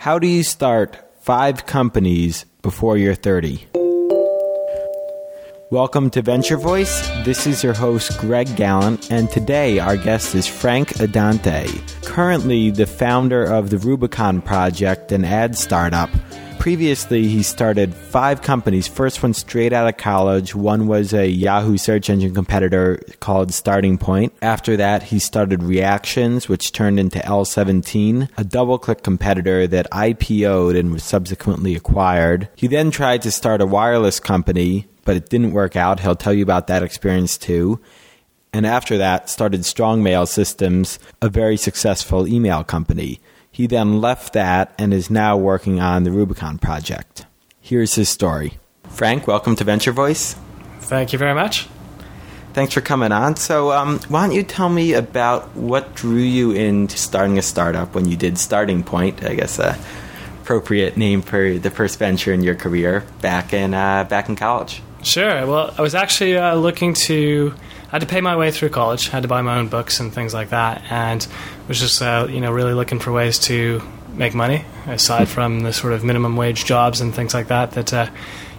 How do you start five companies before you're 30? Welcome to Venture Voice. This is your host, Greg Galant, and today our guest is Frank Addante, currently the founder of the Rubicon Project, an ad startup previously, he started five companies. First one straight out of college. One was a Yahoo search engine competitor called Starting Point. After that, he started Reactions, which turned into L90, a DoubleClick competitor that IPO'd and was subsequently acquired. He then tried to start a wireless company, but it didn't work out. He'll tell you about that experience too and after that started Strong Mail Systems, a very successful email company. He then left that and is now working on the Rubicon project. Here's his story. Frank, welcome to Venture Voice. Thank you very much. Thanks for coming on. So, um, why don't you tell me about what drew you into starting a startup when you did Starting Point? I guess a appropriate name for the first venture in your career back in uh, back in college. Sure. Well, I was actually uh, looking to had to pay my way through college. had to buy my own books and things like that, and was just uh, you know really looking for ways to make money aside from the sort of minimum wage jobs and things like that that uh,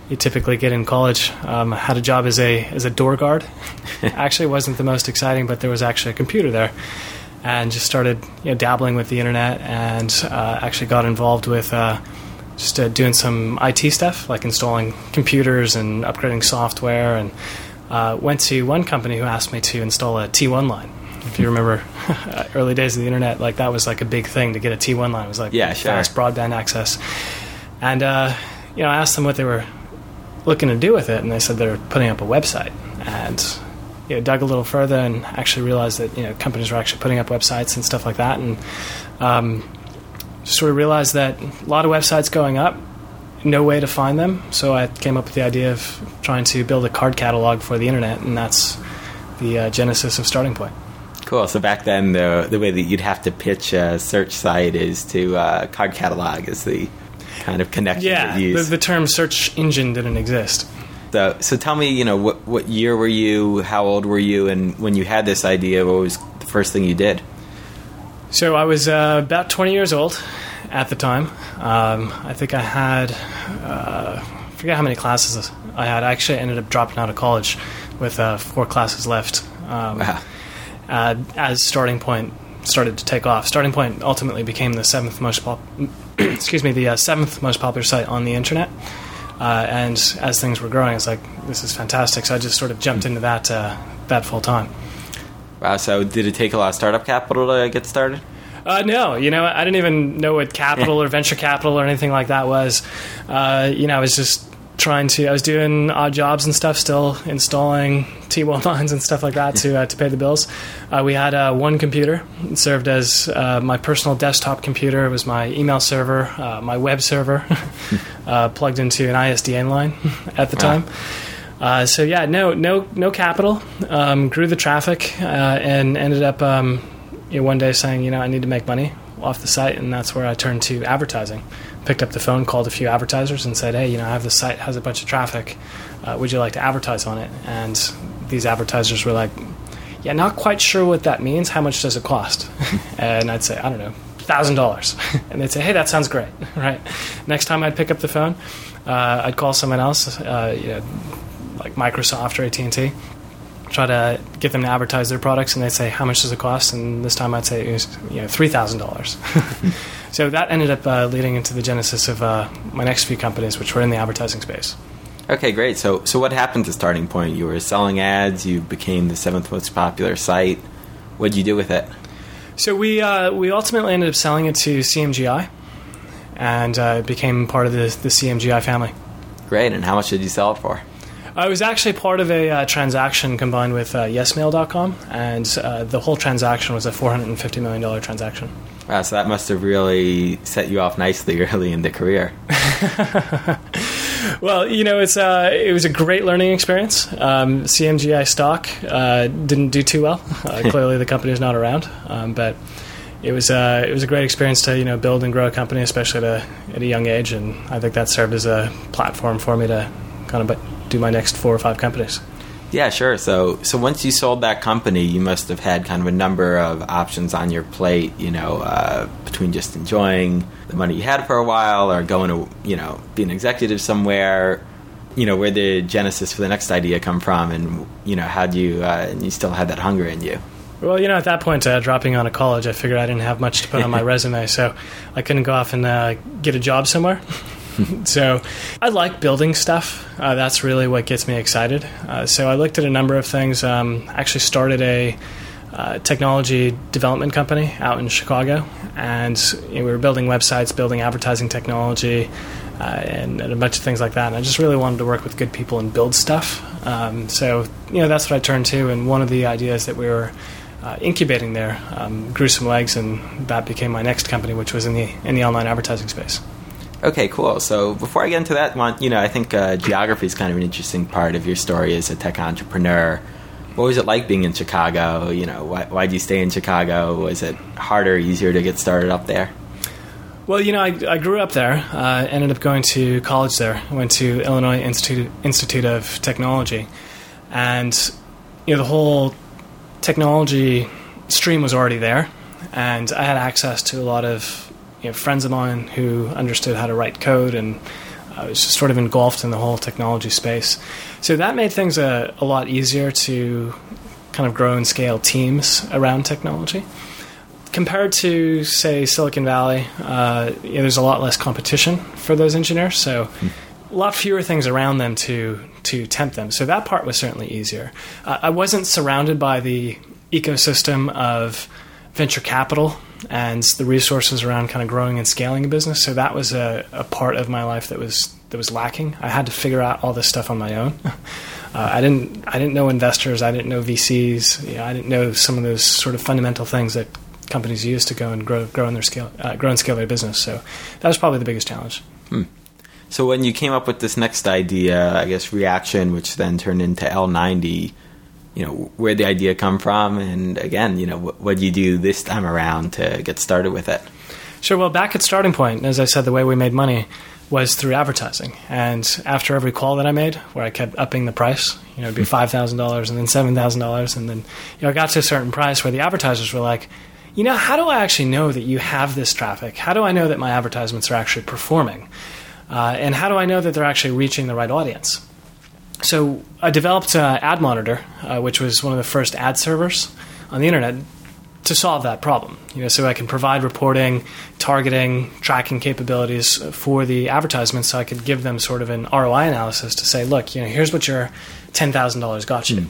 you typically get in college. Um, I had a job as a as a door guard. actually, wasn't the most exciting, but there was actually a computer there, and just started you know dabbling with the internet and uh, actually got involved with. Uh, just uh, doing some IT stuff, like installing computers and upgrading software, and uh, went to one company who asked me to install a T1 line. If you remember early days of the internet, like that was like a big thing to get a T1 line. It was like yeah, sure. fast broadband access. And uh, you know, I asked them what they were looking to do with it, and they said they were putting up a website. And you know, dug a little further and actually realized that you know companies were actually putting up websites and stuff like that, and um, sort of realized that a lot of websites going up no way to find them. So I came up with the idea of trying to build a card catalog for the internet, and that's the uh, genesis of Starting Point. Cool. So back then, the the way that you'd have to pitch a search site is to uh, card catalog is the kind of connection. Yeah, the, the, term search engine didn't exist. So, so tell me, you know, what what year were you? How old were you? And when you had this idea, what was the first thing you did? So I was uh, about 20 years old, at the time. Um, I think I had, uh, I forget how many classes I had. I actually ended up dropping out of college with uh, four classes left. Um, wow. uh, as Starting Point started to take off. Starting Point ultimately became the seventh most pop- excuse me the uh, seventh most popular site on the internet. Uh, and as things were growing, it's like this is fantastic. So I just sort of jumped into that uh, that full time. Wow! So did it take a lot of startup capital to get started? Uh, no, you know, I didn't even know what capital or venture capital or anything like that was. Uh, you know, I was just trying to. I was doing odd jobs and stuff, still installing T1 lines and stuff like that to uh, to pay the bills. Uh, we had uh, one computer. It served as uh, my personal desktop computer. It was my email server, uh, my web server, uh, plugged into an ISDN line at the time. Uh, so yeah, no, no, no capital. Um, grew the traffic uh, and ended up um, you know, one day saying, you know, I need to make money off the site, and that's where I turned to advertising. Picked up the phone, called a few advertisers, and said, hey, you know, I have this site has a bunch of traffic. Uh, would you like to advertise on it? And these advertisers were like, yeah, not quite sure what that means. How much does it cost? and I'd say, I don't know, thousand dollars. And they'd say, hey, that sounds great, right? Next time I'd pick up the phone, uh, I'd call someone else, uh, you know, like Microsoft or AT and T try to get them to advertise their products, and they'd say, "How much does it cost?" And this time I'd say it was you know three thousand dollars. so that ended up uh, leading into the genesis of uh, my next few companies, which were in the advertising space. Okay, great. So, so what happened to Starting Point? You were selling ads. You became the seventh most popular site. What did you do with it? So we uh, we ultimately ended up selling it to CMGI, and uh, it became part of the the CMGI family. Great. And how much did you sell it for? I was actually part of a uh, transaction combined with uh, YesMail.com, and uh, the whole transaction was a $450 million transaction. Wow, so that must have really set you off nicely early in the career. well, you know, it's uh, it was a great learning experience. Um, CMGI stock uh, didn't do too well. Uh, clearly, the company is not around, um, but it was uh, it was a great experience to you know build and grow a company, especially at a, at a young age, and I think that served as a platform for me to kind of do my next four or five companies. Yeah, sure. So, so once you sold that company, you must have had kind of a number of options on your plate. You know, uh, between just enjoying the money you had for a while, or going to, you know, be an executive somewhere. You know, where did genesis for the next idea come from, and you know, how do you? Uh, and you still had that hunger in you. Well, you know, at that point, uh, dropping out of college, I figured I didn't have much to put on my resume, so I couldn't go off and uh, get a job somewhere. so I like building stuff. Uh, that's really what gets me excited. Uh, so I looked at a number of things. Um, actually started a uh, technology development company out in Chicago, and you know, we were building websites, building advertising technology, uh, and, and, a bunch of things like that. And I just really wanted to work with good people and build stuff. Um, so you know that's what I turned to. And one of the ideas that we were uh, incubating there um, grew some legs, and that became my next company, which was in the in the online advertising space. Okay, cool. So before I get into that one, you know, I think uh, geography is kind of an interesting part of your story as a tech entrepreneur. What was it like being in Chicago? You know, why why'd you stay in Chicago? Was it harder, easier to get started up there? Well, you know, I, I grew up there. Uh, ended up going to college there. I went to Illinois Institute Institute of Technology, and you know, the whole technology stream was already there, and I had access to a lot of you know, friends of mine who understood how to write code, and I was just sort of engulfed in the whole technology space. So that made things a, a lot easier to kind of grow and scale teams around technology. Compared to, say, Silicon Valley, uh, you know, there's a lot less competition for those engineers, so a lot fewer things around them to to tempt them. So that part was certainly easier. Uh, I wasn't surrounded by the ecosystem of venture capital and the resources around kind of growing and scaling a business. So that was a, a part of my life that was that was lacking. I had to figure out all this stuff on my own. Uh, I didn't I didn't know investors. I didn't know VCs. You know, I didn't know some of those sort of fundamental things that companies use to go and grow grow in their scale uh, grow and scale their business. So that was probably the biggest challenge. Hmm. So when you came up with this next idea, I guess reaction, which then turned into L90 you know where the idea come from? And again you know what, what do you do this time around to get started with it? Sure. Well back at starting point as i said the way we made money was through advertising. And after every call that i made where i kept upping the price you know it'd be $5000 and then $7000 and then you know i got to a certain price where the advertisers were like you know how do i actually know that you have this traffic? How do i know that my advertisements are actually performing? Uh, and how do i know that they're actually reaching the right audience so I developed uh, Ad Monitor, uh, which was one of the first ad servers on the internet, to solve that problem. You know, so I can provide reporting, targeting, tracking capabilities for the advertisements, so I could give them sort of an ROI analysis to say, look, you know, here's what your ten thousand dollars got you. Mm.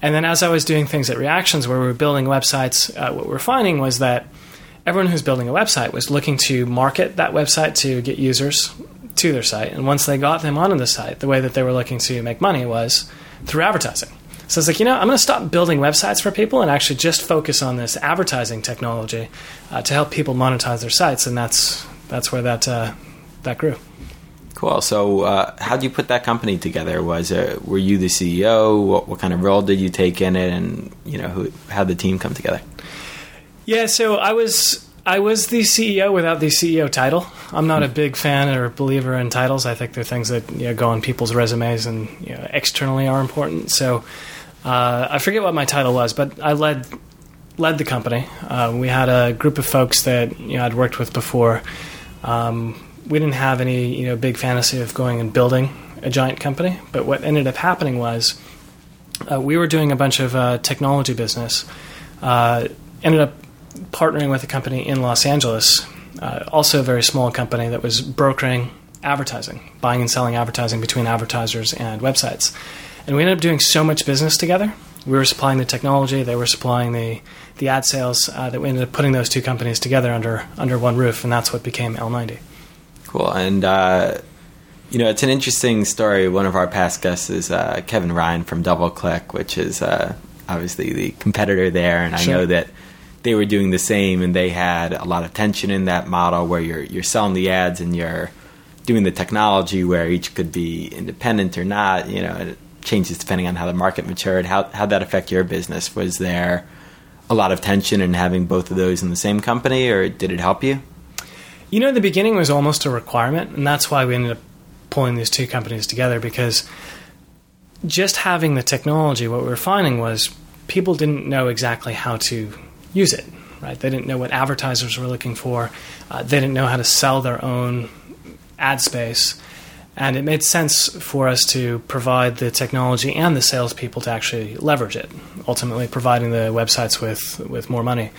And then as I was doing things at Reactions, where we were building websites, uh, what we we're finding was that everyone who's building a website was looking to market that website to get users to their site. And once they got them onto the site, the way that they were looking to make money was through advertising. So it's like, you know, I'm going to stop building websites for people and actually just focus on this advertising technology uh, to help people monetize their sites. And that's that's where that uh, that grew. Cool. So, uh, how did you put that company together? Was it, were you the CEO? What, what, kind of role did you take in it? And you know, who, how did the team come together? Yeah, so I was I was the CEO without the CEO title. I'm not a big fan or believer in titles. I think they're things that you know, go on people's resumes and you know, externally are important. So uh, I forget what my title was, but I led led the company. Uh, we had a group of folks that you know I'd worked with before. Um, we didn't have any you know big fantasy of going and building a giant company, but what ended up happening was uh, we were doing a bunch of uh, technology business. Uh, ended up partnering with a company in Los Angeles, uh, also a very small company that was brokering advertising, buying and selling advertising between advertisers and websites. And we ended up doing so much business together. We were supplying the technology, they were supplying the, the ad sales, uh, that we ended up putting those two companies together under, under one roof, and that's what became L90. Cool. And, uh, you know, it's an interesting story. One of our past guests is uh, Kevin Ryan from DoubleClick, which is uh, obviously the competitor there. And I know that they were doing the same, and they had a lot of tension in that model where you're you're selling the ads and you're doing the technology where each could be independent or not. You know, it changes depending on how the market matured. How how that affect your business? Was there a lot of tension in having both of those in the same company, or did it help you? You know, the beginning was almost a requirement, and that's why we ended up pulling these two companies together because just having the technology, what we were finding was people didn't know exactly how to use it. Right? They didn't know what advertisers were looking for. Uh, they didn't know how to sell their own ad space. And it made sense for us to provide the technology and the salespeople to actually leverage it, ultimately providing the websites with, with more money.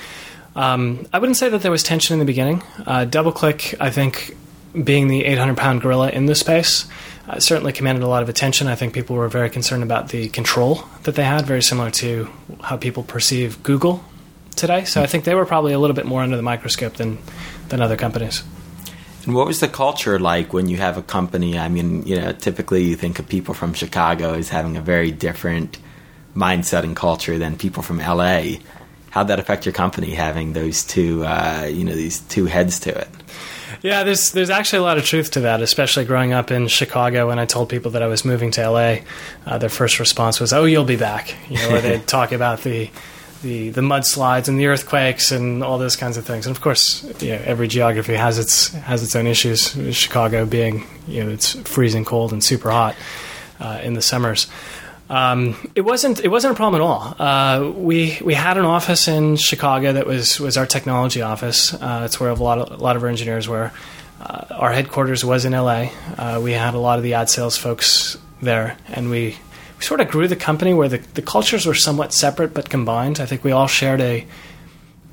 Um, I wouldn't say that there was tension in the beginning. Uh, DoubleClick, I think, being the 800 pound gorilla in the space, uh, certainly commanded a lot of attention. I think people were very concerned about the control that they had, very similar to how people perceive Google today. So I think they were probably a little bit more under the microscope than, than other companies. And what was the culture like when you have a company? I mean, you know, typically you think of people from Chicago as having a very different mindset and culture than people from LA. How'd that affect your company having those two, uh, you know, these two heads to it? Yeah, there's there's actually a lot of truth to that, especially growing up in Chicago. When I told people that I was moving to LA, uh, their first response was, "Oh, you'll be back," you know, or they'd talk about the the the mudslides and the earthquakes and all those kinds of things. And of course, you know, every geography has its has its own issues. Chicago being, you know, it's freezing cold and super hot uh, in the summers. Um, it wasn't it wasn't a problem at all. Uh, we we had an office in Chicago that was was our technology office. Uh, it's where a lot of a lot of our engineers were. Uh, our headquarters was in LA. Uh, we had a lot of the ad sales folks there, and we, we sort of grew the company where the, the cultures were somewhat separate but combined. I think we all shared a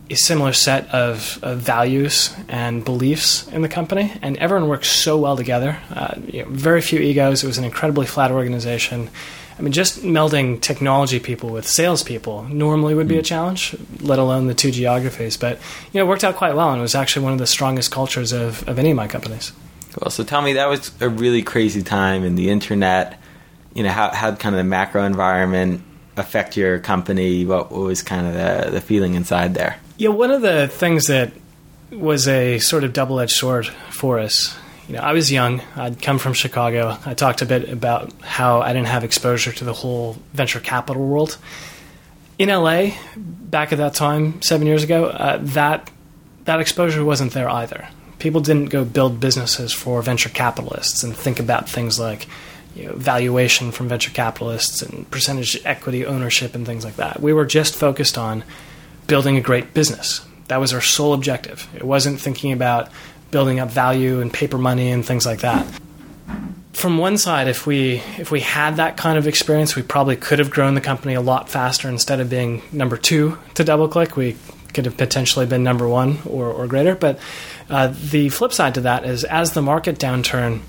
a similar set of, of, values and beliefs in the company, and everyone worked so well together. Uh, you know, very few egos. It was an incredibly flat organization, I mean, just melding technology people with salespeople normally would be a hmm. challenge, let alone the two geographies. But you know, it worked out quite well, and it was actually one of the strongest cultures of, of any of my companies. Well, So tell me, that was a really crazy time in the internet. You know, how how kind of the macro environment affect your company? What was kind of the the feeling inside there? Yeah, one of the things that was a sort of double edged sword for us you know, I was young. I'd come from Chicago. I talked a bit about how I didn't have exposure to the whole venture capital world. In LA, back at that time, seven years ago, uh, that that exposure wasn't there either. People didn't go build businesses for venture capitalists and think about things like you know, valuation from venture capitalists and percentage equity ownership and things like that. We were just focused on building a great business. That was our sole objective. It wasn't thinking about building up value and paper money and things like that. From one side, if we if we had that kind of experience, we probably could have grown the company a lot faster. Instead of being number two to DoubleClick, we could have potentially been number one or, or greater. But uh, the flip side to that is, as the market downturn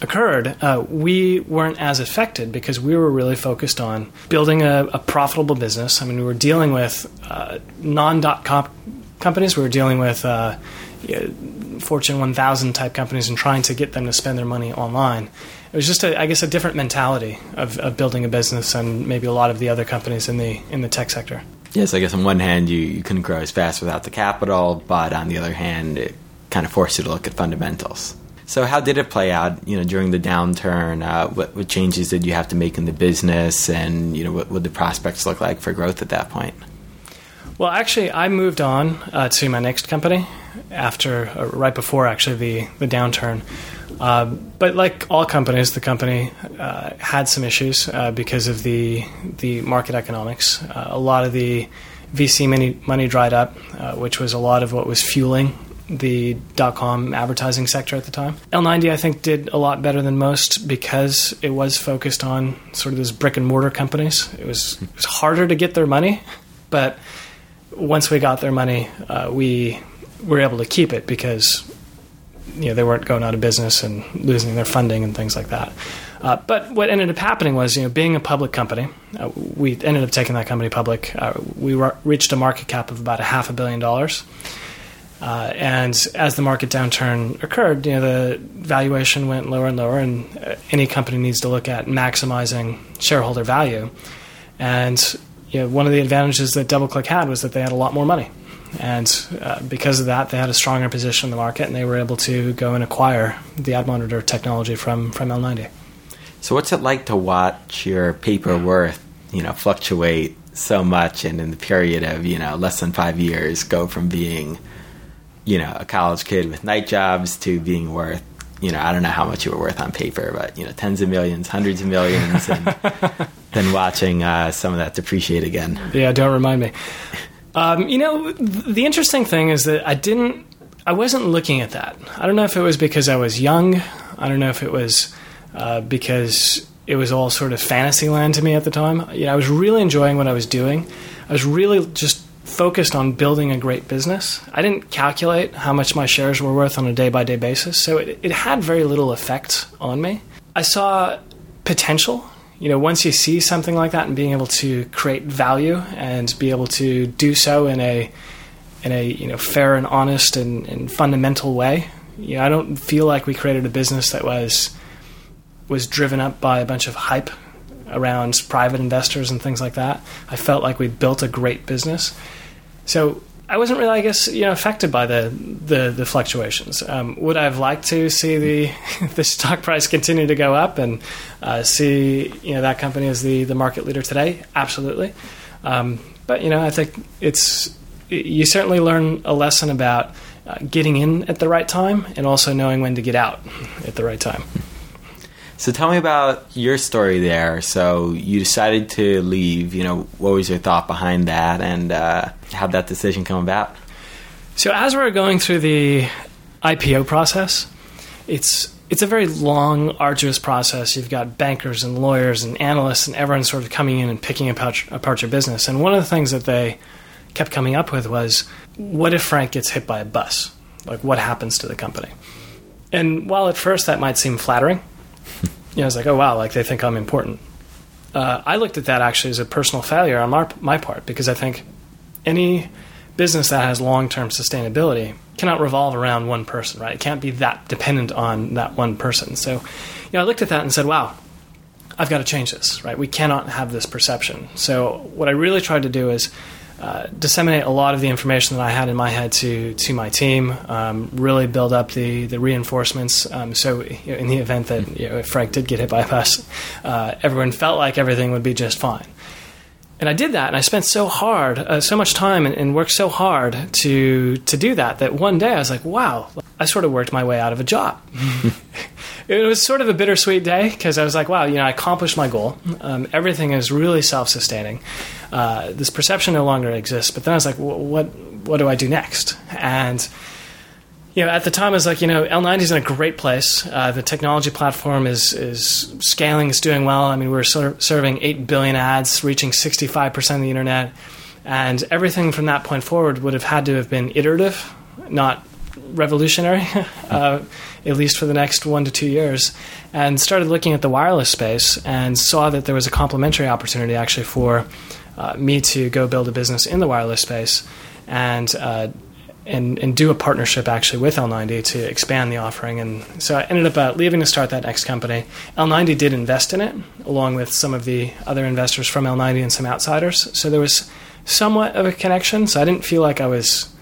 occurred, uh, we weren't as affected because we were really focused on building a, a profitable business. I mean, we were dealing with uh, non dot com companies. We were dealing with uh, Fortune 1000 type companies and trying to get them to spend their money online. It was just, a, I guess, a different mentality of, of building a business and maybe a lot of the other companies in the in the tech sector. Yes, I guess on one hand you, you couldn't grow as fast without the capital, but on the other hand, it kind of forced you to look at fundamentals. So, how did it play out? You know, during the downturn, uh, what, what, changes did you have to make in the business, and you know, what would the prospects look like for growth at that point? Well, actually, I moved on uh, to my next company after, uh, right before actually the the downturn. Uh, but like all companies, the company uh, had some issues uh, because of the the market economics. A lot of the VC money, money dried up, which was a lot of what was fueling the dot com advertising sector at the time. L90, I think, did a lot better than most because it was focused on sort of those brick and mortar companies. It was, it was harder to get their money, but once we got their money, uh, we were able to keep it because you know they weren't going out of business and losing their funding and things like that. Uh, but what ended up happening was, you know, being a public company, uh, we ended up taking that company public. Uh, we re- reached a market cap of about a half a billion dollars. Uh, and as the market downturn occurred, you know, the valuation went lower and lower, and uh, any company needs to look at maximizing shareholder value. And you know, one of the advantages that DoubleClick had was that they had a lot more money. And uh, because of that, they had a stronger position in the market, and they were able to go and acquire the ad monitor technology from, from L90. So, what's it like to watch your paper worth, you know, fluctuate so much, and in the period of you know less than five years, go from being, you know, a college kid with night jobs to being worth you know, I don't know how much you were worth on paper, but you know, tens of millions, hundreds of millions, and then watching uh, some of that depreciate again. Yeah, don't remind me. Um, you know, the interesting thing is that I didn't, I wasn't looking at that. I don't know if it was because I was young. I don't know if it was uh, because it was all sort of fantasy land to me at the time. You know, I was really enjoying what I was doing. I was really just focused on building a great business. I didn't calculate how much my shares were worth on a day by day basis, so it, it had very little effect on me. I saw potential. You know, once you see something like that and being able to create value and be able to do so in a in a you know fair and honest and, and fundamental way, you know, I don't feel like we created a business that was was driven up by a bunch of hype around private investors and things like that. I felt like we built a great business. So I wasn't really, I guess, you know, affected by the the, the fluctuations. Um, would I have liked to see the the stock price continue to go up and uh, see you know that company as the the market leader today? Absolutely. Um, but you know, I think it's you certainly learn a lesson about uh, getting in at the right time and also knowing when to get out at the right time. So tell me about your story there. So you decided to leave. You know, what was your thought behind that, and uh, how'd that decision come about? So as we're going through the IPO process, it's it's a very long, arduous process. You've got bankers and lawyers and analysts and everyone sort of coming in and picking apart, apart your business. And one of the things that they kept coming up with was, what if Frank gets hit by a bus? Like, what happens to the company? And while at first that might seem flattering, you know, I was like, oh wow, like they think I'm important. Uh, I looked at that actually as a personal failure on my, my part because I think any business that has long term sustainability cannot revolve around one person, right? It can't be that dependent on that one person. So, you know, I looked at that and said, wow, I've got to change this, right? We cannot have this perception. So, what I really tried to do is uh, disseminate a lot of the information that I had in my head to to my team. Um, really build up the the reinforcements. Um, so you know, in the event that you know, Frank did get hit by a bus, uh, everyone felt like everything would be just fine. And I did that, and I spent so hard, uh, so much time, and, and, worked so hard to to do that. That one day I was like, "Wow!" I sort of worked my way out of a job. it was sort of a bittersweet day because I was like, "Wow!" You know, I accomplished my goal. Um, everything is really self sustaining uh, this perception no longer exists. But then I was like, what what do I do next? And you know, at the time, I was like, you know, L90 is in a great place. Uh, the technology platform is is scaling, is doing well. I mean, we're ser- serving eight billion ads, reaching sixty five percent of the internet, and everything from that point forward would have had to have been iterative, not revolutionary, uh, at least for the next one to two years. And started looking at the wireless space and saw that there was a complementary opportunity actually for uh, me to go build a business in the wireless space and uh, and and do a partnership actually with L90 to expand the offering. And so I ended up uh, leaving to start that next company. L90 did invest in it along with some of the other investors from L90 and some outsiders. So there was somewhat of a connection. So I didn't feel like I was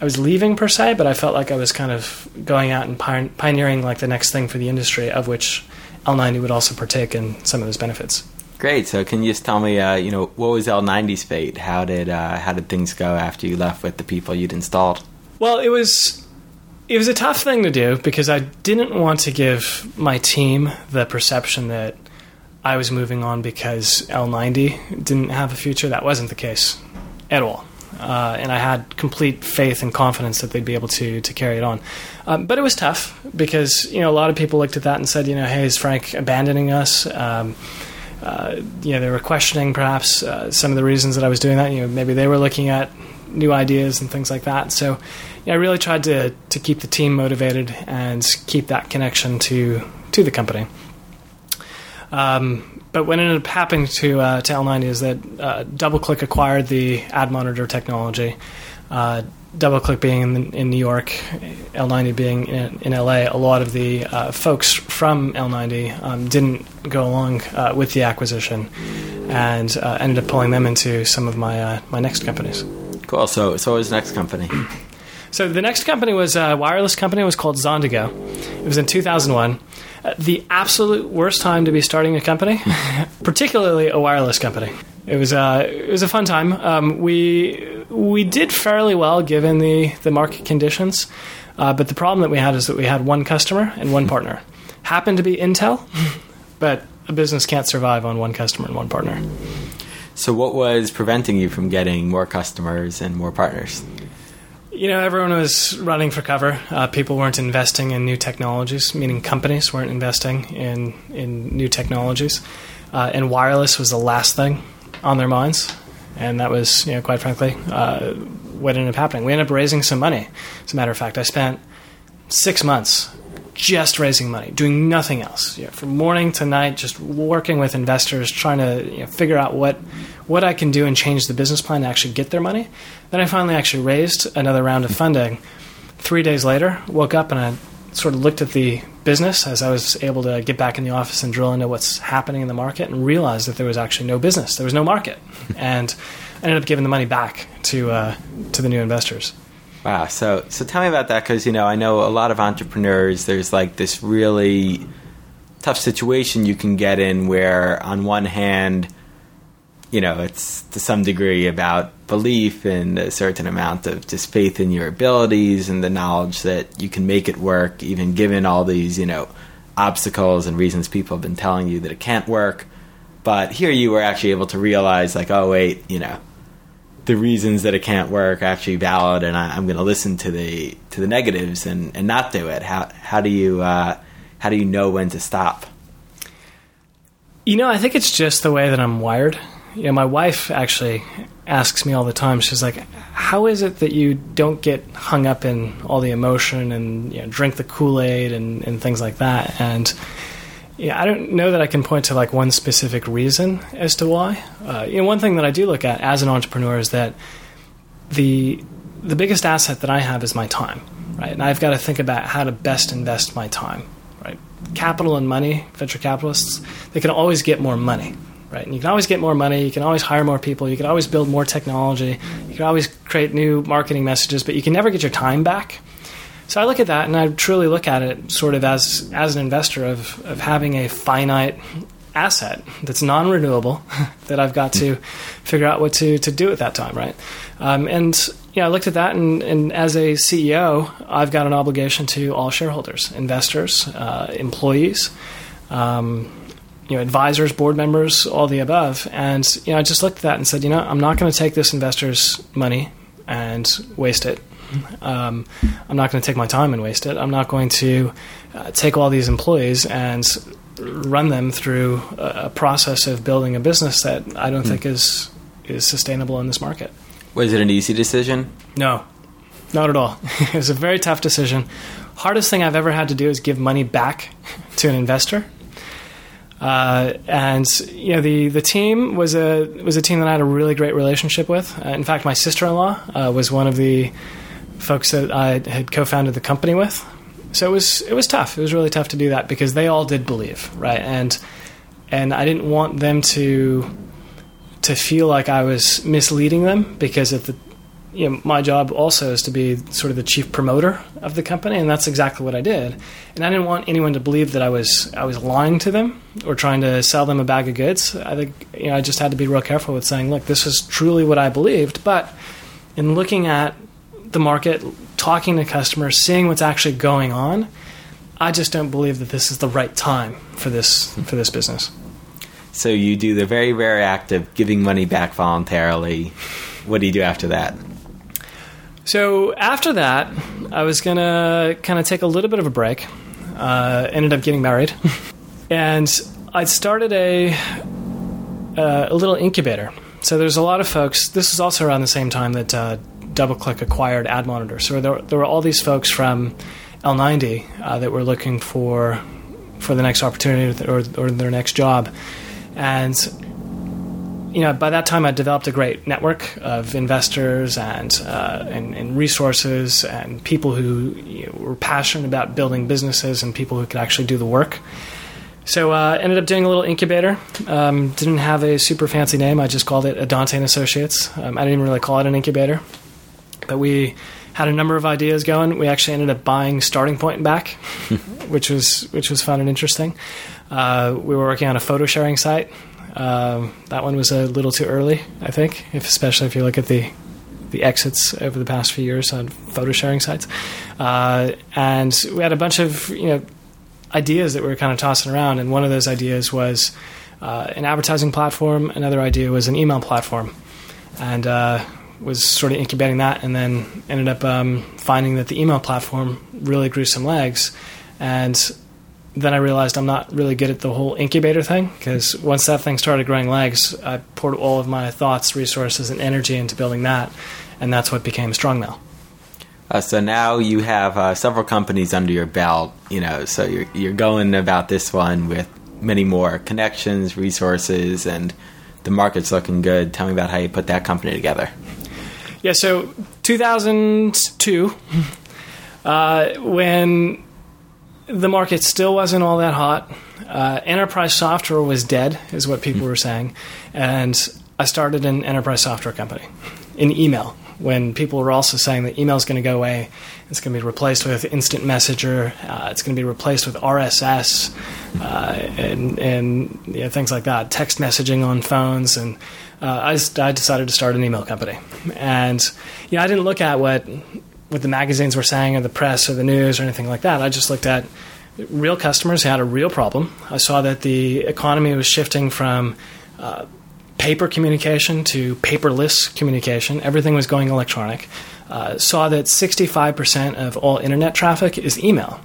I was leaving per se, but I felt like I was kind of going out and pioneering like the next thing for the industry, of which L90 would also partake in some of those benefits. Great. So, can you just tell me, uh, you know, what was L90's fate? How did uh, how did things go after you left with the people you'd installed? Well, it was it was a tough thing to do because I didn't want to give my team the perception that I was moving on because L90 didn't have a future. That wasn't the case at all. Uh, and I had complete faith and confidence that they'd be able to to carry it on. Um, but it was tough because you know a lot of people looked at that and said, you know, hey, is Frank abandoning us? Um, uh, you know, they were questioning perhaps uh, some of the reasons that I was doing that. You know, maybe they were looking at new ideas and things like that. So, I really tried to to keep the team motivated and keep that connection to to the company. Um, but what ended up happening to uh, to L90 is that uh, DoubleClick acquired the ad monitor technology. Uh, DoubleClick being in, in, New York, L90 being in, in LA, a lot of the uh, folks from L90 um, didn't go along uh, with the acquisition, and uh, ended up pulling them into some of my uh, my next companies. Cool. So, so the next company? So the next company was a wireless company. It was called Zondigo. It was in 2001. Uh, the absolute worst time to be starting a company, particularly a wireless company. It was uh, it was a fun time. Um, we we did fairly well given the the market conditions. Uh, but the problem that we had is that we had one customer and one partner. Happened to be Intel, but a business can't survive on one customer and one partner. So, what was preventing you from getting more customers and more partners? You know, everyone was running for cover. Uh, people weren't investing in new technologies, meaning companies weren't investing in, in new technologies. Uh, and wireless was the last thing on their minds. And that was, you know, quite frankly, uh, what ended up happening. We ended up raising some money. As a matter of fact, I spent six months just raising money, doing nothing else. You know, from morning to night, just working with investors, trying to you know, figure out what what I can do and change the business plan to actually get their money. Then I finally actually raised another round of funding. Three days later, woke up and I sort of looked at the business as I was able to get back in the office and drill into what's happening in the market and realized that there was actually no business, there was no market, and I ended up giving the money back to uh, to the new investors. Wow. So, so tell me about that because you know I know a lot of entrepreneurs. There's like this really tough situation you can get in where, on one hand, you know it's to some degree about belief and a certain amount of just faith in your abilities and the knowledge that you can make it work, even given all these you know obstacles and reasons people have been telling you that it can't work. But here you were actually able to realize, like, oh wait, you know the reasons that it can't work are actually valid, and I, am going to listen to the to the negatives and, and not do it. How how do you uh, how do you know when to stop? You know, I think it's just the way that I'm wired. You know, my wife actually asks me all the time. She's like, "How is it that you don't get hung up in all the emotion and you know, drink the Kool Aid and, and things like that?" And yeah, I don't know that I can point to like one specific reason as to why. Uh, you know, one thing that I do look at as an entrepreneur is that the the biggest asset that I have is my time, right? And I've got to think about how to best invest my time, right? Capital and money, venture capitalists, they can always get more money, right? And you can always get more money, you can always hire more people, you can always build more technology, you can always create new marketing messages, but you can never get your time back. So I look at that and I truly look at it sort of as as an investor of of having a finite asset that's non-renewable that I've got to figure out what to, to do at that time, right? Um, and yeah, I looked at that, and, and, as a CEO, I've got an obligation to all shareholders, investors, uh, employees, um, you know, advisors, board members, all the above. And you know, I just looked at that and said, you know, I'm not going to take this investor's money and waste it um, I'm not going to take my time and waste it. I'm not going to uh, take all these employees and run them through a, a, process of building a business that I don't mm. think is is sustainable in this market. Was it an easy decision? No, not at all. it was a very tough decision. Hardest thing I've ever had to do is give money back to an investor. Uh, and you know the the team was a was a team that I had a really great relationship with. Uh, in fact, my sister in law uh, was one of the folks that I had co-founded the company with. So it was it was tough. It was really tough to do that because they all did believe, right? And and I didn't want them to to feel like I was misleading them because of the you know my job also is to be sort of the chief promoter of the company and that's exactly what I did. And I didn't want anyone to believe that I was I was lying to them or trying to sell them a bag of goods. I think you know I just had to be real careful with saying, look, this is truly what I believed, but in looking at the market, talking to customers, seeing what's actually going on, I just don't believe that this is the right time for this for this business. So you do the very very of giving money back voluntarily. What do you do after that? So after that, I was gonna kind of take a little bit of a break. Uh, ended up getting married, and I started a uh, a little incubator. So there's a lot of folks. This is also around the same time that uh, DoubleClick acquired Ad Monitor. So there, there were all these folks from L90 uh, that were looking for for the next opportunity or, or their next job, and you know by that time I developed a great network of investors and uh, and, and, resources and people who you know, were passionate about building businesses and people who could actually do the work. So uh, ended up doing a little incubator. Um, didn't have a super fancy name. I just called it Addante and Associates. Um, I didn't even really call it an incubator. But we had a number of ideas going. We actually ended up buying Starting Point back, which was which was fun and interesting. Uh, we were working on a photo sharing site. Uh, that one was a little too early, I think, if, especially if you look at the the exits over the past few years on photo sharing sites, uh, and we had a bunch of you know ideas that we were kind of tossing around, and one of those ideas was uh, an advertising platform. Another idea was an email platform, and uh, was sort of incubating that, and then ended up um, finding that the email platform really grew some legs, and then I realized I'm not really good at the whole incubator thing because once that thing started growing legs, I poured all of my thoughts, resources, and energy into building that, and that's what became Strongmail. Uh, so now you have uh, several companies under your belt, you know. So you're you're going about this one with many more connections, resources, and the market's looking good. Tell me about how you put that company together. Yeah, so 2002, uh, when the market still wasn't all that hot, uh, enterprise software was dead, is what people were saying, and I started an enterprise software company in email when people were also saying that email is going to go away. It's going to be replaced with instant messenger. Uh, it's going to be replaced with RSS uh, and, and you know, things like that, text messaging on phones. And uh, I, I decided to start an email company. And you know, I didn't look at what what the magazines were saying or the press or the news or anything like that. I just looked at real customers who had a real problem. I saw that the economy was shifting from uh, paper communication to paperless communication. Everything was going electronic. Uh, saw that 65% of all internet traffic is email.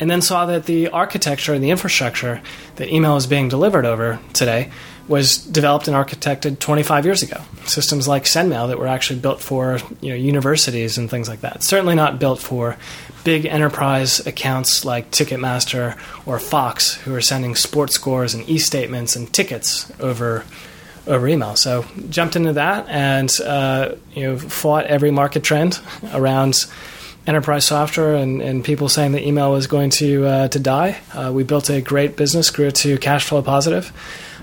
And then saw that the architecture and the infrastructure that email is being delivered over today was developed and architected 25 years ago. Systems like SendMail that were actually built for you know, universities and things like that. Certainly not built for big enterprise accounts like Ticketmaster or Fox, who are sending sports scores and e-statements and tickets over over email. So jumped into that and uh, you know fought every market trend around enterprise software and, and people saying that email was going to uh, to die. Uh, we built a great business, grew to cash flow positive.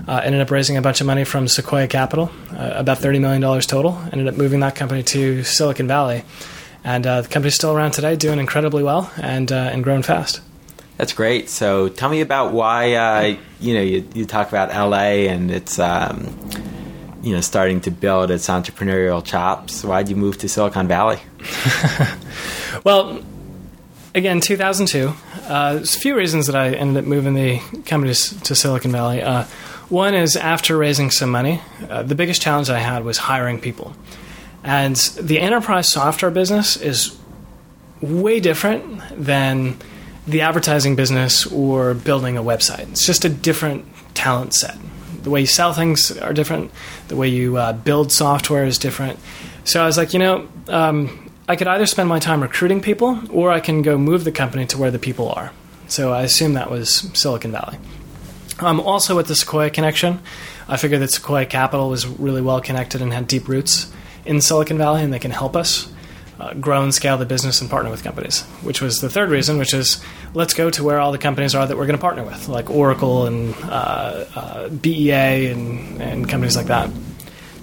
Uh, ended up raising a bunch of money from Sequoia Capital, uh, about thirty million dollars total. Ended up moving that company to Silicon Valley, and uh, the company's still around today, doing incredibly well and uh, and growing fast. That's great. So tell me about why you know you, you talk about LA and it's um, you know starting to build its entrepreneurial chops. Why'd you move to Silicon Valley? well, again, 2002. Uh, there's a few reasons that I ended up moving the company to Silicon Valley. Uh, one is after raising some money, uh, the biggest challenge I had was hiring people. And the enterprise software business is way different than the advertising business or building a website. It's just a different talent set. The way you sell things are different. The way you uh, build software is different. So I was like, you know, um, I could either spend my time recruiting people or I can go move the company to where the people are. So I assume that was Silicon Valley. Um, also, with the Sequoia connection, I figured that Sequoia Capital was really well connected and had deep roots in Silicon Valley, and they can help us uh, grow and scale the business and partner with companies. Which was the third reason, which is let's go to where all the companies are that we're going to partner with, like Oracle and uh, uh, BEA and, and companies like that.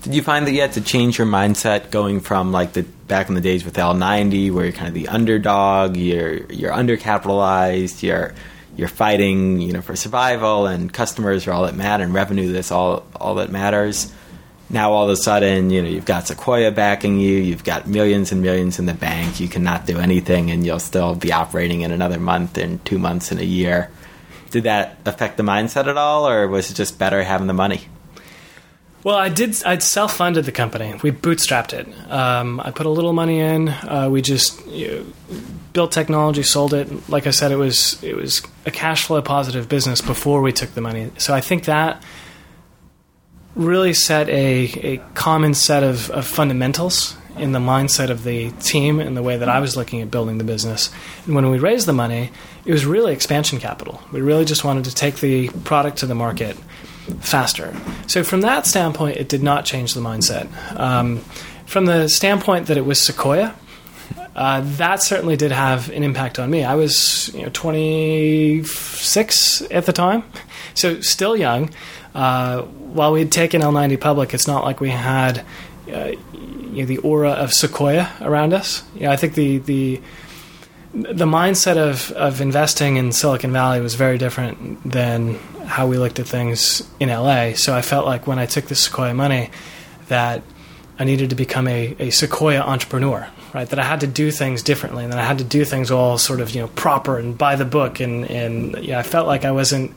Did you find that you had to change your mindset going from like the back in the days with L90, where you're kind of the underdog, you're you're undercapitalized, you're you're fighting, you know, for survival, and customers are all that matter, and revenue that's all all that matters. Now all of a sudden, you know, you've got Sequoia backing you, you've got millions and millions in the bank, you cannot do anything, and you'll still be operating in another month, and two months, and a year. Did that affect the mindset at all, or was it just better having the money? Well, I did. I self-funded the company. We bootstrapped it. Um, I put a little money in. Uh, we just you know, built technology, sold it. Like I said, it was it was a cash flow positive business before we took the money. So I think that really set a, a common set of, of fundamentals in the mindset of the team and the way that I was looking at building the business. And when we raised the money, it was really expansion capital. We really just wanted to take the product to the market faster. So from that standpoint, it did not change the mindset. Um, from the standpoint that it was Sequoia, uh, that certainly did have an impact on me. I was you know, 26 at the time, so still young. Uh, while we had taken L90 public, it's not like we had uh, you know, the aura of Sequoia around us. You know, I think the the the mindset of, of investing in Silicon Valley was very different than how we looked at things in LA. So I felt like when I took the Sequoia money, that I needed to become a, a Sequoia entrepreneur, right? That I had to do things differently, and that I had to do things all sort of you know proper and by the book, and and yeah, I felt like I wasn't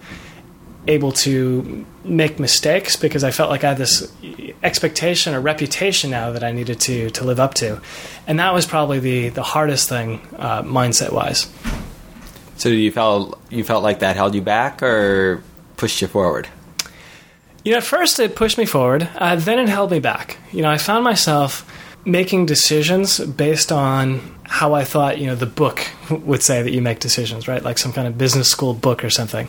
able to make mistakes because I felt like I had this expectation or reputation now that I needed to to live up to, and that was probably the the hardest thing uh, mindset wise. So you felt you felt like that held you back or pushed you forward? You know, at first it pushed me forward, uh, then it held me back. You know, I found myself making decisions based on how I thought, you know, the book would say that you make decisions, right? Like some kind of business school book or something.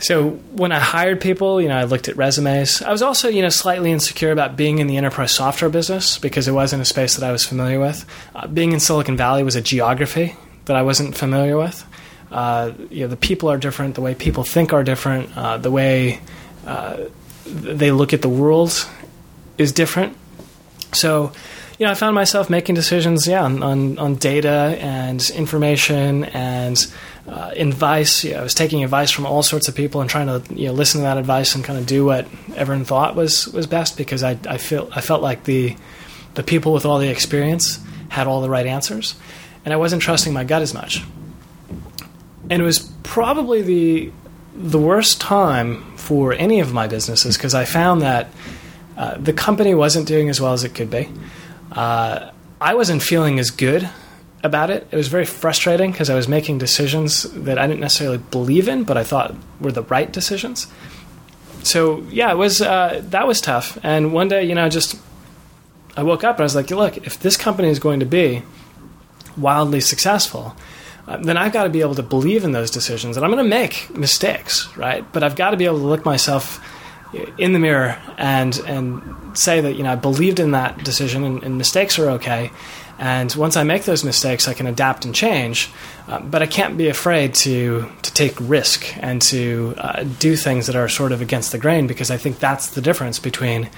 So when I hired people, you know, I looked at resumes. I was also, you know, slightly insecure about being in the enterprise software business because it wasn't a space that I was familiar with. Uh, being in Silicon Valley was a geography that I wasn't familiar with. Uh, you know, the people are different. The way people think are different. Uh, the way uh, they look at the world is different. So, you know, I found myself making decisions, yeah, on, on, on data and information and uh, advice. You know, I was taking advice from all sorts of people and trying to you know listen to that advice and kind of do what everyone thought was was best because I I feel I felt like the the people with all the experience had all the right answers, and I wasn't trusting my gut as much. And it was probably the the worst time for any of my businesses because I found that uh, the company wasn't doing as well as it could be. Uh, I wasn't feeling as good about it. It was very frustrating because I was making decisions that I didn't necessarily believe in, but I thought were the right decisions. So yeah, it was uh, that was tough. And one day, you know, just I woke up and I was like, look, if this company is going to be wildly successful, uh, then I've got to be able to believe in those decisions, and I'm going to make mistakes, right? But I've got to be able to look myself in the mirror and and say that you know I believed in that decision, and, and mistakes are okay. And once I make those mistakes, I can adapt and change. Uh, but I can't be afraid to to take risk and to uh, do things that are sort of against the grain because I think that's the difference between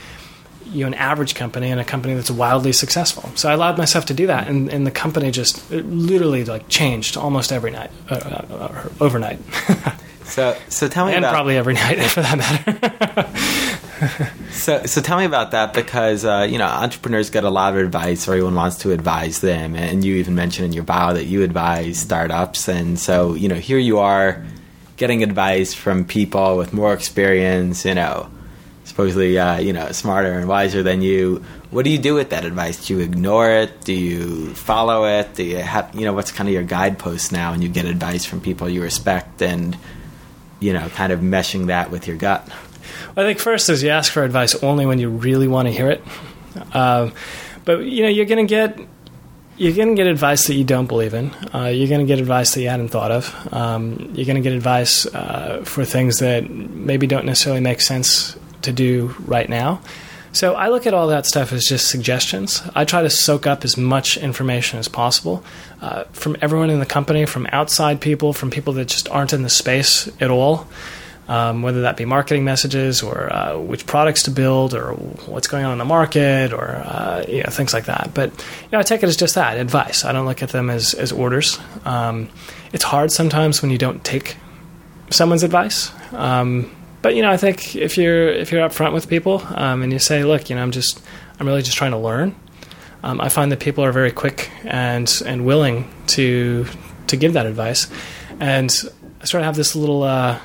you an average company and a company that's wildly successful. So I allowed myself to do that, and, and the company just literally like changed almost every night, uh, uh, overnight. so, so tell me and about probably every night for that matter. so, so tell me about that because uh, you know entrepreneurs get a lot of advice. Everyone wants to advise them, and you even mentioned in your bio that you advise startups. And so, you know, here you are getting advice from people with more experience. You know supposedly uh, you know smarter and wiser than you. What do you do with that advice? Do you ignore it? Do you follow it? Do you have you know what's kind of your guidepost now? And you get advice from people you respect, and you know, kind of meshing that with your gut. Well, I think first is you ask for advice only when you really want to hear it. Um, but you know, you're going to get you're going to get advice that you don't believe in. Uh, you're going to get advice that you hadn't thought of. Um, you're going to get advice uh, for things that maybe don't necessarily make sense to do right now. So I look at all that stuff as just suggestions. I try to soak up as much information as possible uh, from everyone in the company, from outside people, from people that just aren't in the space at all. Um, whether that be marketing messages or uh, which products to build or what's going on in the market or uh, you know, things like that. But you know, I take it as just that advice. I don't look at them as, as orders. Um, it's hard sometimes when you don't take someone's advice. Um, but you know, I think if you're if you're upfront with people um, and you say, look, you know, I'm just I'm really just trying to learn. Um, I find that people are very quick and and willing to to give that advice. And I sort of have this little uh,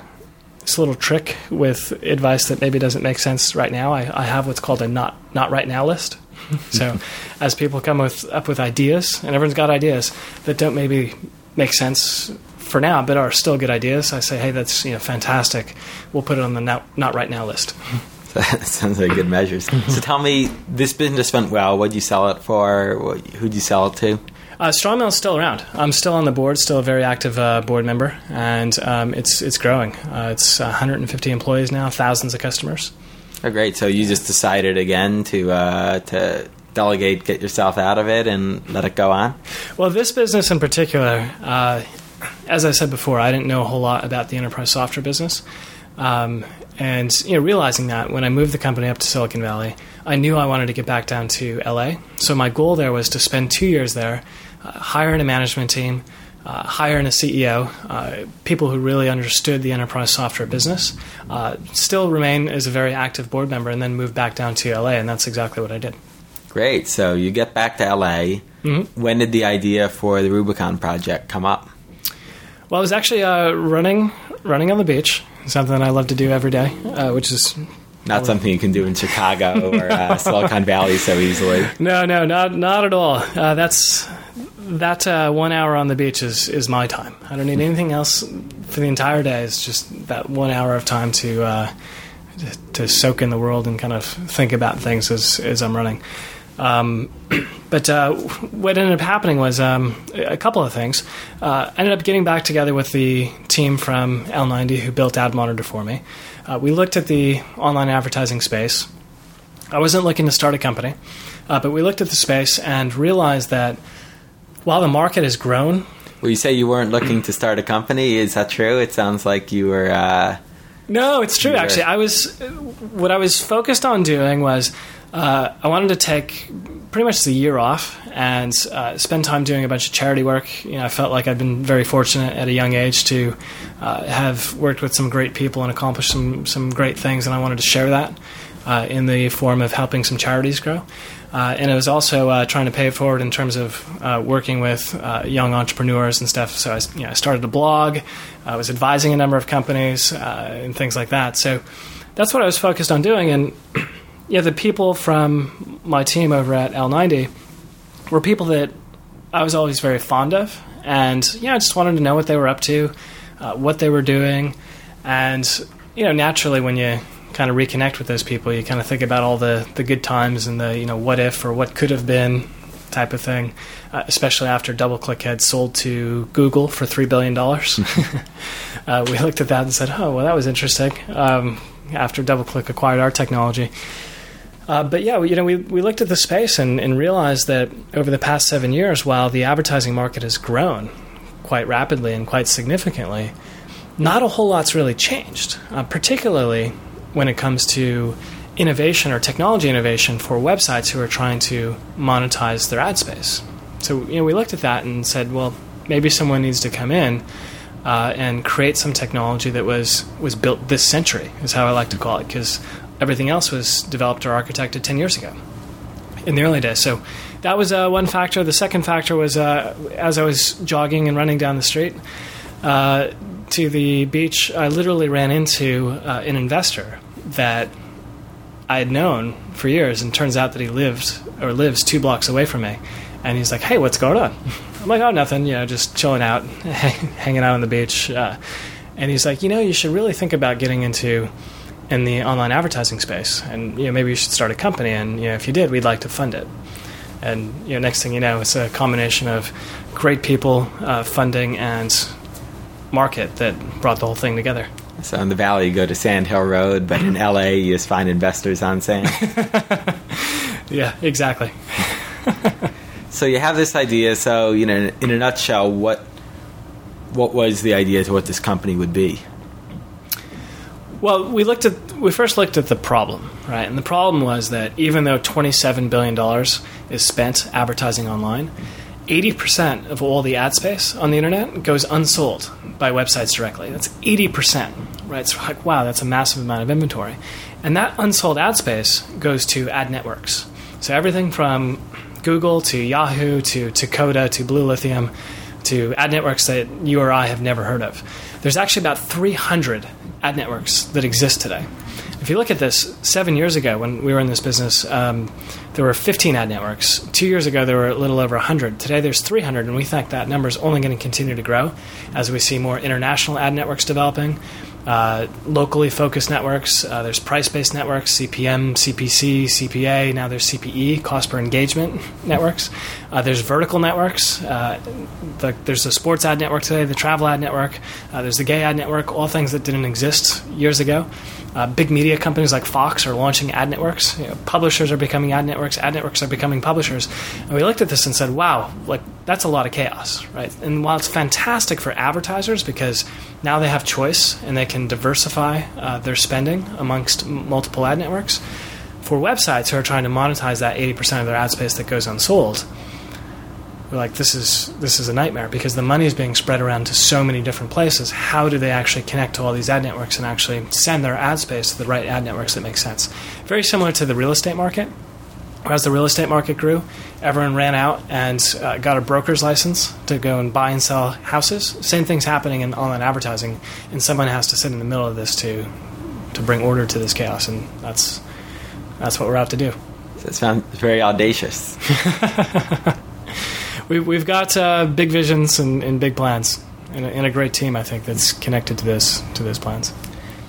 this little trick with advice that maybe doesn't make sense right now. I, I have what's called a not not right now list. so as people come with, up with ideas, and everyone's got ideas that don't maybe make sense for now, but are still good ideas. I say, hey, that's you know fantastic. We'll put it on the not, not right now list. that sounds like good measures. so tell me, this business went well. What'd you sell it for? Who'd you sell it to? Uh, is still around. I'm still on the board, still a very active uh, board member, and um, it's it's growing. Uh, it's 150 employees now, thousands of customers. Oh, great! So you just decided again to uh, to delegate, get yourself out of it, and let it go on. Well, this business in particular, uh, as I said before, I didn't know a whole lot about the enterprise software business. Um, and you know, realizing that when I moved the company up to Silicon Valley, I knew I wanted to get back down to LA. So my goal there was to spend two years there, uh, hire in a management team, uh, hire in a CEO, uh, people who really understood the enterprise software business, uh, still remain as a very active board member, and then move back down to LA. And that's exactly what I did. Great. So you get back to LA. Mm-hmm. When did the idea for the Rubicon project come up? Well, I was actually uh, running running on the beach, something I love to do every day, uh, which is Not something you can do in Chicago or uh, Silicon Valley so easily. no, no, not not at all. Uh, that's that uh, one hour on the beach is is my time. I don't need anything else for the entire day. It's just that one hour of time to uh, to soak in the world and kind of think about things as as I'm running. Um, but uh, what ended up happening was um, a couple of things. Uh, I ended up getting back together with the team from L90 who built Ad Monitor for me. Uh, we looked at the online advertising space. I wasn't looking to start a company, uh, but we looked at the space and realized that while the market has grown, Well, you say you weren't looking to start a company. Is that true? It sounds like you were. Uh, No, it's true. Actually, I was what I was focused on doing was uh, I wanted to take pretty much the year off and uh, spend time doing a bunch of charity work. You know, I felt like I'd been very fortunate at a young age to uh, have worked with some great people and accomplished some some great things, and I wanted to share that uh, in the form of helping some charities grow. Uh, and it was also uh, trying to pay it forward in terms of working with young entrepreneurs and stuff. So I, you know, I started a blog. I was advising a number of companies and things like that. So that's what I was focused on doing. And yeah, the people from my team over at L90 were people that I was always very fond of, and yeah, I just wanted to know what they were up to, uh, what they were doing, and you know, naturally, when you kind of reconnect with those people, you kind of think about all the the good times and the you know what if or what could have been type of thing, uh, especially after DoubleClick had sold to Google for three billion dollars. uh, we looked at that and said, "Oh, well, that was interesting." Um, after DoubleClick acquired our technology. Uh, but yeah, we, you know, we, we looked at the space and, and realized that over the past seven years, while the advertising market has grown quite rapidly and quite significantly, not a whole lot's really changed, uh, particularly when it comes to innovation or technology innovation for websites who are trying to monetize their ad space. So you know, we looked at that and said, well, maybe someone needs to come in uh, and create some technology that was was built this century, is how I like to call it, because everything else was developed or architected ten years ago in the early days. So that was uh, one factor. The second factor was uh, as I was jogging and running down the street uh, to the beach, I literally ran into uh, an investor that I had known for years, and turns out that he lived or lives two blocks away from me. And he's like, "Hey, what's going on?" I'm like, "Oh, nothing. You know, just chilling out, hanging out on the beach." Uh, and he's like, "You know, you should really think about getting into." In the online advertising space, and you know maybe you should start a company, and you know if you did, we'd like to fund it. And you know, next thing you know, it's a combination of great people, uh, funding, and market that brought the whole thing together. so in the Valley, you go to Sand Hill Road, but in LA, you just find investors on sand. Yeah, exactly. so you have this idea. So you know, in a nutshell, what what was the idea to what this company would be? Well, we looked at we first looked at the problem, right? And the problem was that even though twenty seven billion dollars is spent advertising online, eighty percent of all the ad space on the internet goes unsold by websites directly. That's eighty percent, right? So like, wow, that's a massive amount of inventory, and that unsold ad space goes to ad networks. So everything from Google to Yahoo to Tacoda to BlueLithium to ad networks that you or I have never heard of. There's actually about 300 ad networks that exist today. If you look at this, seven years ago when we were in this business, um, there were 15 ad networks. Two years ago, there were a little over 100. Today, there's 300, and we think that number is only going to continue to grow as we see more international ad networks developing. Uh, locally focused networks. Uh, there's price-based networks, CPM, CPC, CPA. Now there's CPE, cost per engagement networks. Uh, there's vertical networks. Uh, the, there's the sports ad network today, the travel ad network. Uh, there's the gay ad network. All things that didn't exist years ago. Uh, big media companies like Fox are launching ad networks. You know, publishers are becoming ad networks. Ad networks are becoming publishers. And we looked at this and said, "Wow, like that's a lot of chaos, right?" And while it's fantastic for advertisers because now they have choice and they can diversify uh, their spending amongst multiple ad networks, for websites who are trying to monetize that 80% of their ad space that goes unsold, we're like, this is this is a nightmare because the money is being spread around to so many different places. How do they actually connect to all these ad networks and actually send their ad space to the right ad networks that make sense? Very similar to the real estate market. as the real estate market grew, everyone ran out and uh, got a broker's license to go and buy and sell houses. Same thing's happening in online advertising, and someone has to sit in the middle of this to to bring order to this chaos, and that's that's what we're out to do. That sounds very audacious. we, we've got uh, big visions and, and big plans, and a, and a, great team, I think, that's connected to this to those plans.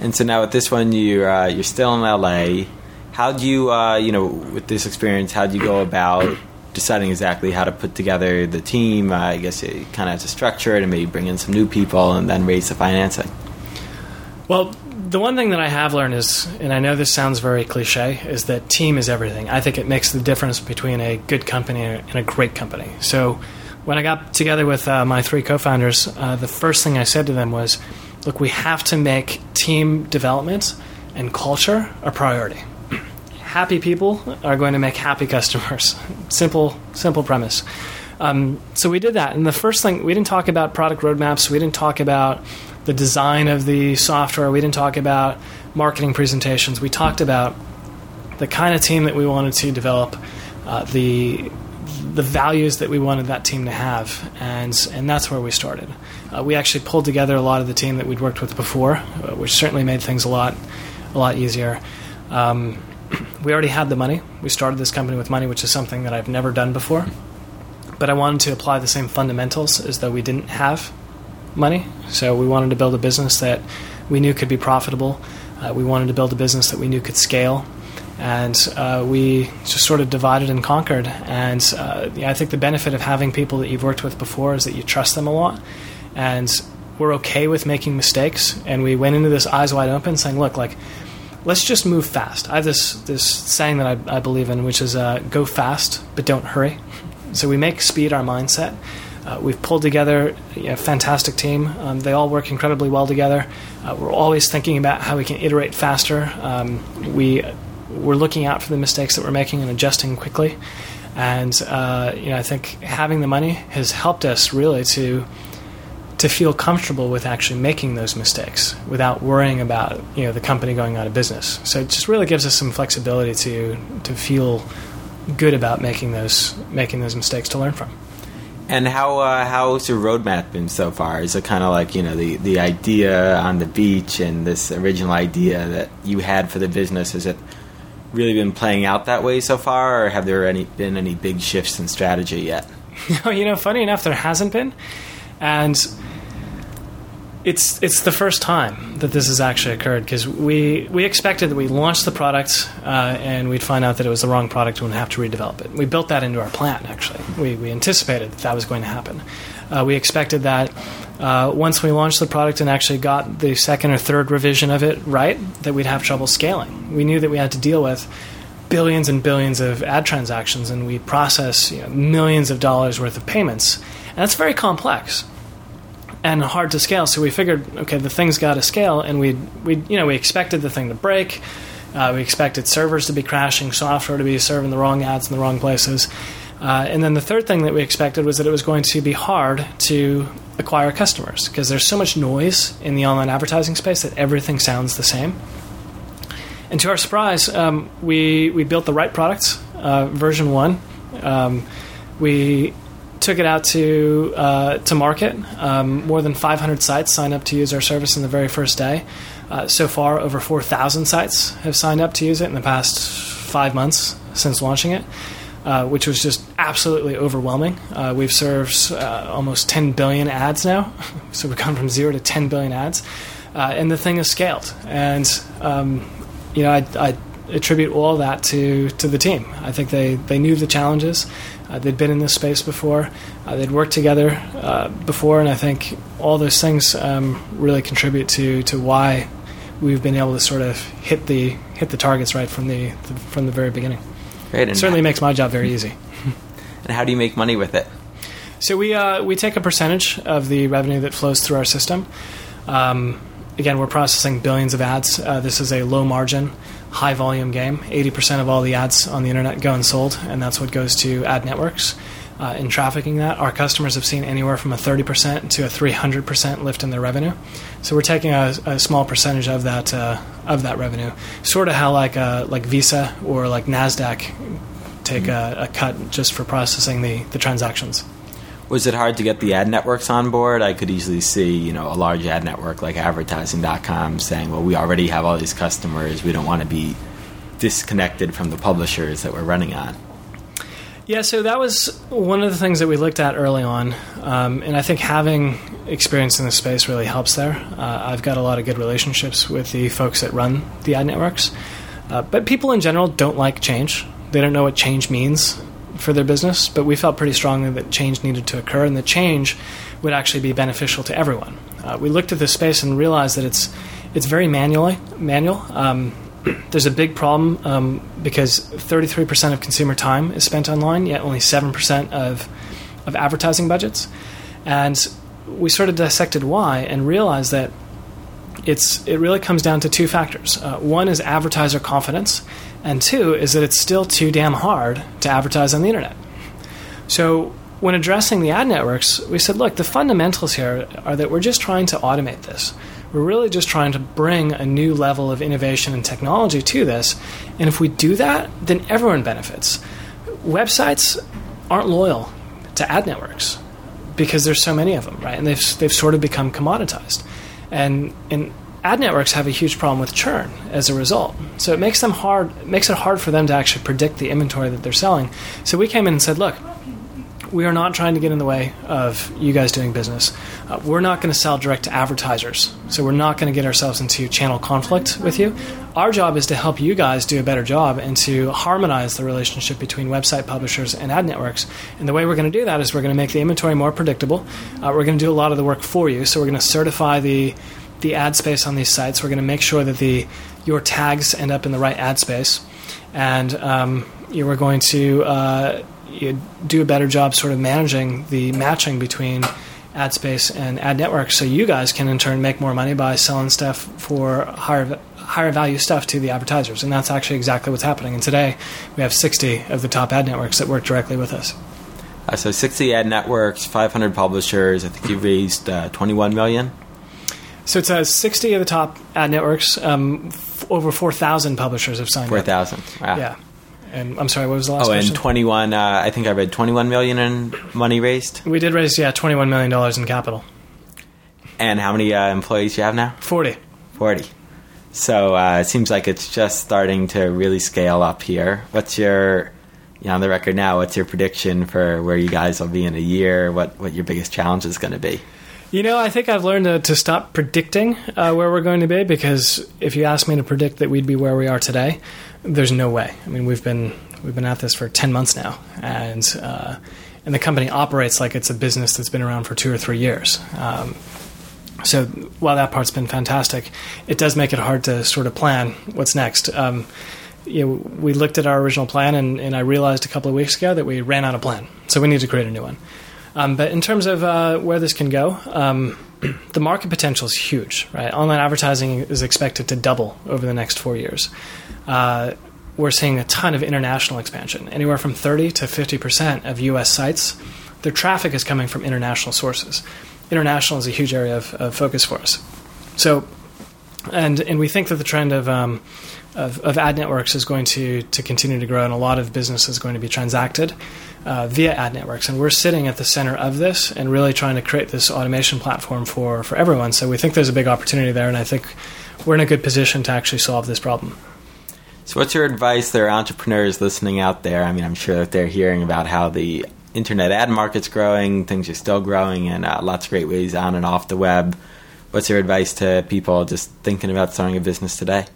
And so now with this one, you uh, you're still in LA. How do you, uh, you know, with this experience, how do you go about deciding exactly how to put together the team? Uh, I guess you kind of have to structure it and maybe bring in some new people and then raise the financing. Well, the one thing that I have learned is, and I know this sounds very cliche, is that team is everything. I think it makes the difference between a good company and a great company. So when I got together with uh, my three co founders, uh, the first thing I said to them was, look, we have to make team development and culture a priority happy people are going to make happy customers. simple, simple premise. Um, so we did that, and the first thing we didn't talk about product roadmaps. We didn't talk about the design of the software. We didn't talk about marketing presentations. We talked about the kind of team that we wanted to develop, uh, the the values that we wanted that team to have, and and that's where we started. Uh, we actually pulled together a lot of the team that we'd worked with before, uh, which certainly made things a lot a lot easier. Um, we already had the money. We started this company with money, which is something that I've never done before. But I wanted to apply the same fundamentals as though we didn't have money. So we wanted to build a business that we knew could be profitable. Uh, we wanted to build a business that we knew could scale. And uh, we just sort of divided and conquered. And uh, yeah, I think the benefit of having people that you've worked with before is that you trust them a lot. And we're okay with making mistakes. And we went into this eyes wide open saying, look, like, let's just move fast. I have this this saying that I, I believe in, which is uh, go fast but don't hurry. So we make speed our mindset. Uh, we've pulled together a fantastic team. Um, they all work incredibly well together. Uh, we're always thinking about how we can iterate faster. Um, we we're looking out for the mistakes that we're making and adjusting quickly. And uh, you know, I think having the money has helped us really to to feel comfortable with actually making those mistakes without worrying about you know the company going out of business. So it just really gives us some flexibility to to feel good about making those making those mistakes to learn from. And how uh, how's your roadmap been so far? Is it kind of like you know the the idea on the beach and this original idea that you had for the business? Has it really been playing out that way so far, or have there any been any big shifts in strategy yet? You know, funny enough, there hasn't been, and it's it's the first time that this has actually occurred because we we expected that we launched the product uh, and we'd find out that it was the wrong product and we'd have to redevelop it. We built that into our plan. Actually, we we anticipated that that was going to happen. Uh, we expected that uh, once we launched the product and actually got the second or third revision of it right, that we'd have trouble scaling. We knew that we had to deal with billions and billions of ad transactions and we process you know, millions of dollars worth of payments, and that's very complex and hard to scale. So we figured, okay, the thing's got to scale, and we we you know we expected the thing to break. Uh, we expected servers to be crashing, software to be serving the wrong ads in the wrong places. Uh, and then the third thing that we expected was that it was going to be hard to acquire customers because there's so much noise in the online advertising space that everything sounds the same. And to our surprise, um, we we built the right products, uh, version one. Um, we took it out to uh, to market. Um, more than 500 sites signed up to use our service in the very first day. Uh, so far, over 4,000 sites have signed up to use it in the past five months since launching it, uh, which was just absolutely overwhelming. Uh, we've served uh, almost 10 billion ads now, so we've gone from zero to 10 billion ads, uh, and the thing has scaled. And um, you know, I, I attribute all that to to the team. I think they they knew the challenges. Uh, they'd been in this space before. Uh, they'd worked together uh, before, and I think all those things um, really contribute to to why we've been able to sort of hit the hit the targets right from the, the from the very beginning. Great, it certainly makes my job very easy. and how do you make money with it? So we uh, we take a percentage of the revenue that flows through our system. Um, again, we're processing billions of ads. Uh, this is a low margin high volume game. 80% of all the ads on the internet go unsold, and that's what goes to ad networks. Uh, in trafficking that, our customers have seen anywhere from a 30% to a 300% lift in their revenue. So we're taking a, a small percentage of that uh, of that revenue, sort of how like uh, like Visa or like Nasdaq take a, a cut just for processing the, the transactions. Was it hard to get the ad networks on board? I could easily see, you know, a large ad network like advertising.com saying, "Well, we already have all these customers. We don't want to be disconnected from the publishers that we're running on." Yeah, so that was one of the things that we looked at early on, um, and I think having experience in this space really helps there. Uh, I've got a lot of good relationships with the folks that run the ad networks, uh, but people in general don't like change. They don't know what change means for their business, but we felt pretty strongly that change needed to occur, and the change would actually be beneficial to everyone. Uh, we looked at this space and realized that it's it's very manually manual. Um, there's a big problem um, because 33% of consumer time is spent online, yet only 7% of of advertising budgets, and we sort of dissected why and realized that it's it really comes down to two factors. Uh, one is advertiser confidence, and two is that it's still too damn hard to advertise on the internet. So when addressing the ad networks, we said, look, the fundamentals here are that we're just trying to automate this. We're really just trying to bring a new level of innovation and technology to this. And if we do that, then everyone benefits. Websites aren't loyal to ad networks because there's so many of them, right? And they've, they've sort of become commoditized. And, and ad networks have a huge problem with churn as a result. So it makes them hard it makes it hard for them to actually predict the inventory that they're selling. So we came in and said, look, we are not trying to get in the way of you guys doing business. Uh, we're not going to sell direct to advertisers, so we're not going to get ourselves into channel conflict with you. Our job is to help you guys do a better job and to harmonize the relationship between website publishers and ad networks. And the way we're going to do that is we're going to make the inventory more predictable. Uh, we're going to do a lot of the work for you. So we're going to certify the the ad space on these sites. We're going to make sure that the your tags end up in the right ad space, and um, you are going to uh, do a better job sort of managing the matching between ad space and ad networks, so you guys can in turn make more money by selling stuff for higher higher value stuff to the advertisers, and that's actually exactly what's happening. And today, we have 60 of the top ad networks that work directly with us. Uh, so 60 ad networks, 500 publishers. I think you raised uh, 21 million. So it says 60 of the top ad networks. Um, f- over 4,000 publishers have signed 4,000. up. Wow. Yeah. And I'm sorry, what was the last oh, question? and 21, uh, I think I read 21 million in money raised. We did raise, yeah, $21 million in capital. And how many uh, employees you have now? 40. 40. So uh, it seems like it's just starting to really scale up here. What's your, you know, on the record now, what's your prediction for where you guys will be in a year? What, what your biggest challenge is going to be? You know, I think I've learned to, to stop predicting uh, where we're going to be because if you asked me to predict that we'd be where we are today, there's no way. I mean, we've been we've been at this for ten months now, and uh, and the company operates like it's a business that's been around for two or three years. Um, so while that part's been fantastic, it does make it hard to sort of plan what's next. Um, you know, we looked at our original plan, and, and I realized a couple of weeks ago that we ran out of plan. So we need to create a new one. Um, but in terms of uh, where this can go, um, the market potential is huge. Right, online advertising is expected to double over the next four years. Uh, we're seeing a ton of international expansion, anywhere from 30 to 50 percent of U.S. sites. Their traffic is coming from international sources. International is a huge area of, of focus for us. So, and and we think that the trend of um, of, of, ad networks is going to, to continue to grow, and a lot of business is going to be transacted uh, via ad networks. And we're sitting at the center of this and really trying to create this automation platform for, for everyone. So we think there's a big opportunity there, and I think we're in a good position to actually solve this problem. So, what's your advice? There are entrepreneurs listening out there. I mean, I'm sure that they're hearing about how the internet ad market's growing, things are still growing, and uh, lots of great ways on and off the web. What's your advice to people just thinking about starting a business today?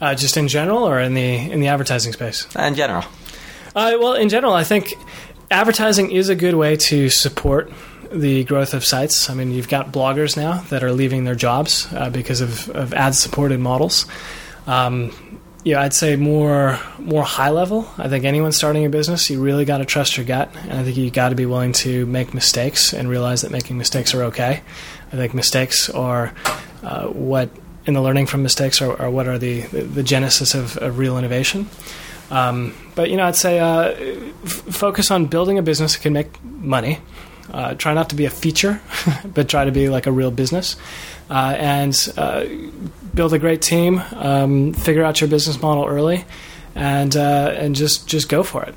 Uh, just in general, or in the in the advertising space? In general. Uh, well, in general, I think advertising is a good way to support the growth of sites. I mean, you've got bloggers now that are leaving their jobs uh, because of, of ad supported models. Um, yeah, I'd say more more high level. I think anyone starting a business, you really got to trust your gut, and I think you got to be willing to make mistakes and realize that making mistakes are okay. I think mistakes are uh, what in the learning from mistakes are, are what are the, the, the genesis of, of, real innovation. Um, but you know, I'd say uh, f- focus on building a business that can make money. Uh, try not to be a feature, but try to be like a real business, uh, and uh, build a great team. Um, figure out your business model early, and uh, and just just go for it.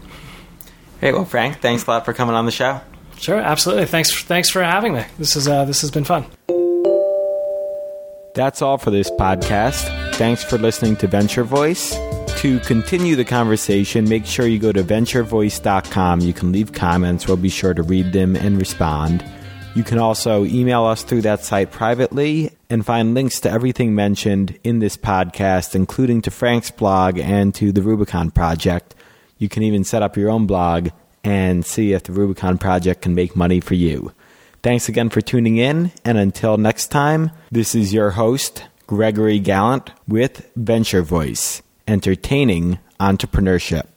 Hey, well, Frank, thanks a lot for coming on the show. Sure, absolutely. Thanks, thanks for having me. This is uh, this has been fun. That's all for this podcast. Thanks for listening to Venture Voice. To continue the conversation, make sure you go to venturevoice.com. You can leave comments. We'll be sure to read them and respond. You can also email us through that site privately and find links to everything mentioned in this podcast, including to Frank's blog and to the Rubicon Project. You can even set up your own blog and see if the Rubicon Project can make money for you. Thanks again for tuning in, and until next time, this is your host, Gregory Galant, with Venture Voice, entertaining entrepreneurship.